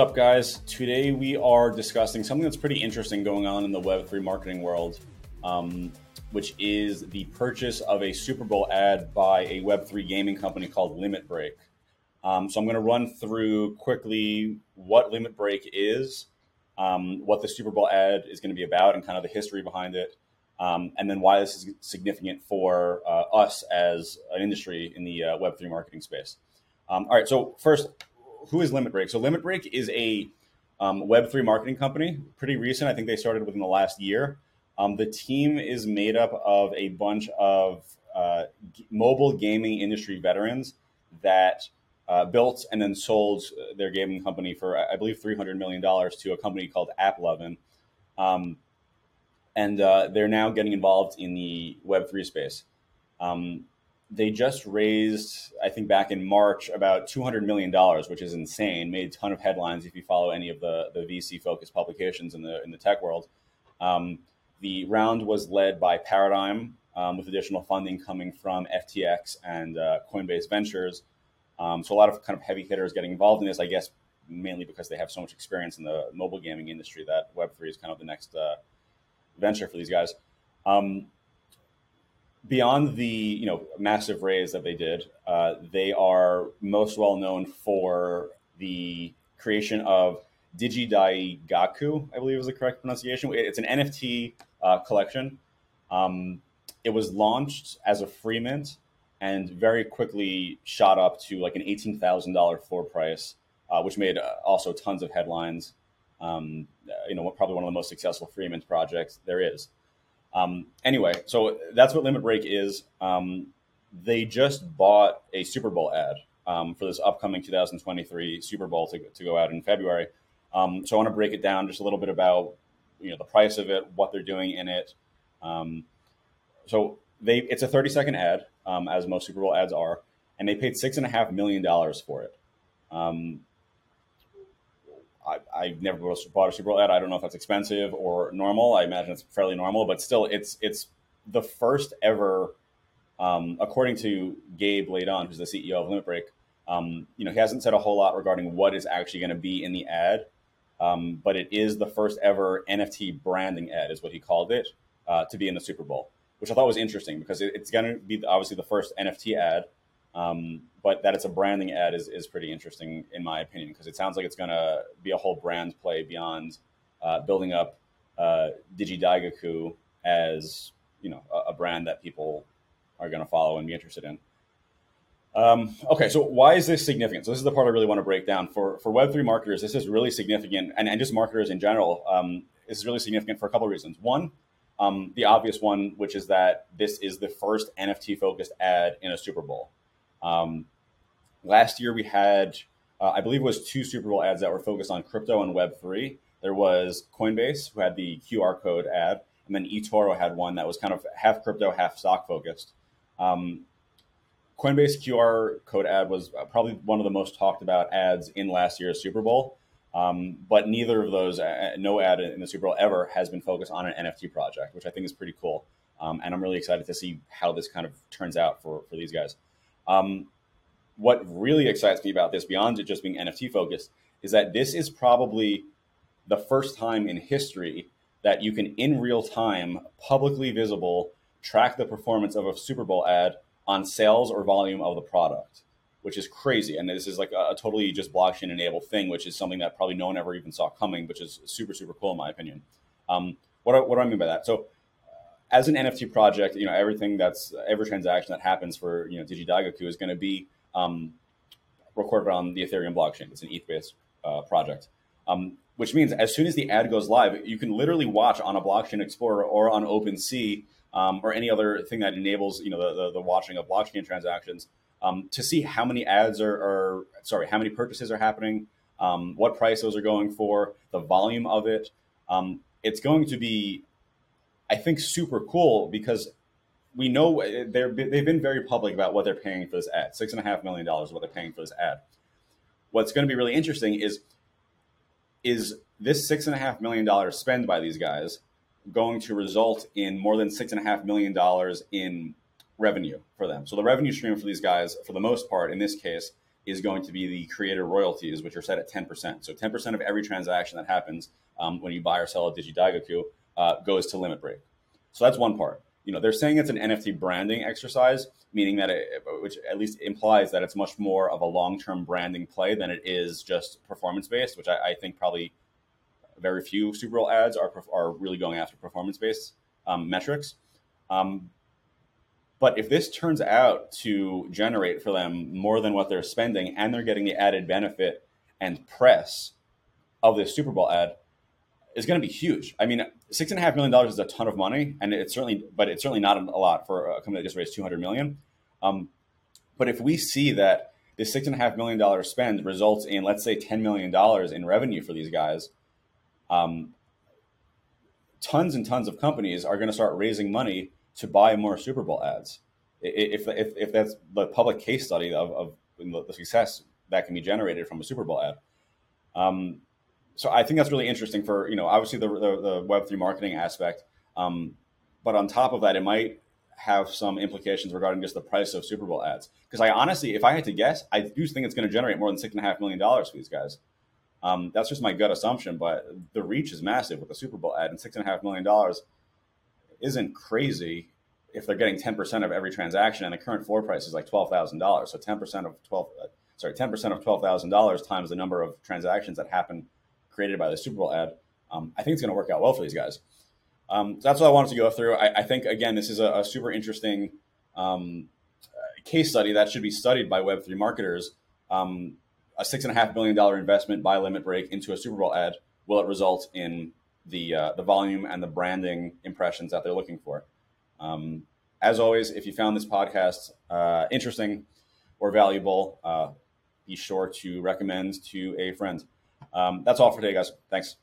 up, guys? Today we are discussing something that's pretty interesting going on in the Web3 marketing world, um, which is the purchase of a Super Bowl ad by a Web3 gaming company called Limit Break. Um, so I'm going to run through quickly what Limit Break is, um, what the Super Bowl ad is going to be about, and kind of the history behind it, um, and then why this is significant for uh, us as an industry in the uh, Web3 marketing space. Um, all right, so first, who is Limit Break? So Limit Break is a um, Web3 marketing company, pretty recent. I think they started within the last year. Um, the team is made up of a bunch of uh, g- mobile gaming industry veterans that uh, built and then sold their gaming company for, I believe, $300 million to a company called AppLovin. Um, and uh, they're now getting involved in the Web3 space. Um, they just raised, I think, back in March, about two hundred million dollars, which is insane. Made a ton of headlines if you follow any of the the VC focused publications in the in the tech world. Um, the round was led by Paradigm, um, with additional funding coming from FTX and uh, Coinbase Ventures. Um, so a lot of kind of heavy hitters getting involved in this, I guess, mainly because they have so much experience in the mobile gaming industry that Web three is kind of the next uh, venture for these guys. Um, beyond the you know massive raise that they did, uh, they are most well known for the creation of Digidaigaku, I believe is the correct pronunciation. It's an NFT uh, collection. Um, it was launched as a free mint and very quickly shot up to like an eighteen thousand dollar floor price, uh, which made uh, also tons of headlines. Um, you know, probably one of the most successful free mint projects there is. Um, anyway, so that's what Limit Break is. Um, they just bought a Super Bowl ad um, for this upcoming 2023 Super Bowl to, to go out in February. Um, so I want to break it down just a little bit about you know the price of it, what they're doing in it. Um, so they it's a 30 second ad, um, as most Super Bowl ads are, and they paid six and a half million dollars for it. Um, I, I've never bought a Super Bowl ad. I don't know if that's expensive or normal. I imagine it's fairly normal, but still, it's it's the first ever, um, according to Gabe Leydon, who's the CEO of Limit Break. Um, you know, he hasn't said a whole lot regarding what is actually going to be in the ad, um, but it is the first ever NFT branding ad, is what he called it, uh, to be in the Super Bowl, which I thought was interesting because it, it's going to be obviously the first NFT ad. Um, but that it's a branding ad is, is pretty interesting in my opinion because it sounds like it's going to be a whole brand play beyond uh, building up uh, Digidaigaku as you know a, a, brand that people are going to follow and be interested in. Um, okay, so why is this significant? So this is the part I really want to break down for for Web three marketers. This is really significant, and, and just marketers in general. Um, this is really significant for a couple of reasons. One, um, the obvious one, which is that this is the first NFT focused ad in a Super Bowl. Um, last year we had, uh, I believe it was two Super Bowl ads that were focused on crypto and Web3. There was Coinbase, who had the QR code ad, and then eToro had one that was kind of half crypto, half stock focused. Um, Coinbase QR code ad was uh, probably one of the most talked about ads in last year's Super Bowl. Um, but neither of those, uh, no ad in the Super Bowl ever has been focused on an NFT project, which I think is pretty cool. Um, and I'm really excited to see how this kind of turns out for, for these guys. Um, what really excites me about this, beyond it just being NFT focused, is that this is probably the first time in history that you can, in real time, publicly visible, track the performance of a Super Bowl ad on sales or volume of the product, which is crazy. And this is like a, a totally just blockchain enabled thing, which is something that probably no one ever even saw coming, which is super, super cool in my opinion. Um, what, what do I mean by that? So as an NFT project, you know, everything that's every transaction that happens for you know Digidaigaku is going to be um, recorded on the Ethereum blockchain. It's an ETH-based uh, project, um, which means as soon as the ad goes live, you can literally watch on a blockchain explorer or on OpenSea um, or any other thing that enables you know the, the, the watching of blockchain transactions um, to see how many ads are, are, sorry, how many purchases are happening, um, what price those are going for, the volume of it. Um, it's going to be I think super cool because we know they're they've been very public about what they're paying for this ad. Six and a half million dollars what they're paying for this ad. What's going to be really interesting is is this six and a half million dollars spend by these guys going to result in more than six and a half million dollars in revenue for them. So the revenue stream for these guys, for the most part, in this case, is going to be the creator royalties, which are set at 10%. So 10% of every transaction that happens um, when you buy or sell a Digidaigaku uh, goes to Limit Break. So that's one part. You know, they're saying it's an NFT branding exercise, meaning that it, which at least implies that it's much more of a long-term branding play than it is just performance-based, which I, I think probably very few Super Bowl ads are are really going after performance-based um, metrics. Um, but if this turns out to generate for them more than what they're spending, and they're getting the added benefit and press of this Super Bowl ad, is going to be huge. I mean, six and a half million dollars is a ton of money, and it's certainly, but it's certainly not a lot for a company that just raised two hundred million. Um, but if we see that this six and a half million dollar spend results in, let's say, ten million dollars in revenue for these guys, um, tons and tons of companies are going to start raising money to buy more Super Bowl ads. If, if, if that's the public case study of, of the success that can be generated from a Super Bowl ad. Um, so I think that's really interesting for, you know, obviously the, the, the Web3 marketing aspect. Um, but on top of that, it might have some implications regarding just the price of Super Bowl ads. Because I honestly, if I had to guess, I do think it's going to generate more than six and a half million dollars for these guys. Um, that's just my gut assumption, but the reach is massive with a Super Bowl ad, and six and a half million dollars isn't crazy if they're getting 10% of every transaction and the current floor price is like $12,000. So 10% of 12, uh, sorry, 10% of $12,000 times the number of transactions that happen created by the Super Bowl ad. Um, I think it's going to work out well for these guys. Um, so that's what I wanted to go through. I, I think, again, this is a, a super interesting um, case study that should be studied by Web3 marketers. Um, a $6.5 billion investment by Limit Break into a Super Bowl ad, will it result in the, uh, the volume and the branding impressions that they're looking for? Um, as always, if you found this podcast uh, interesting or valuable, uh, be sure to recommend to a friend. Um, that's all for today, guys. Thanks.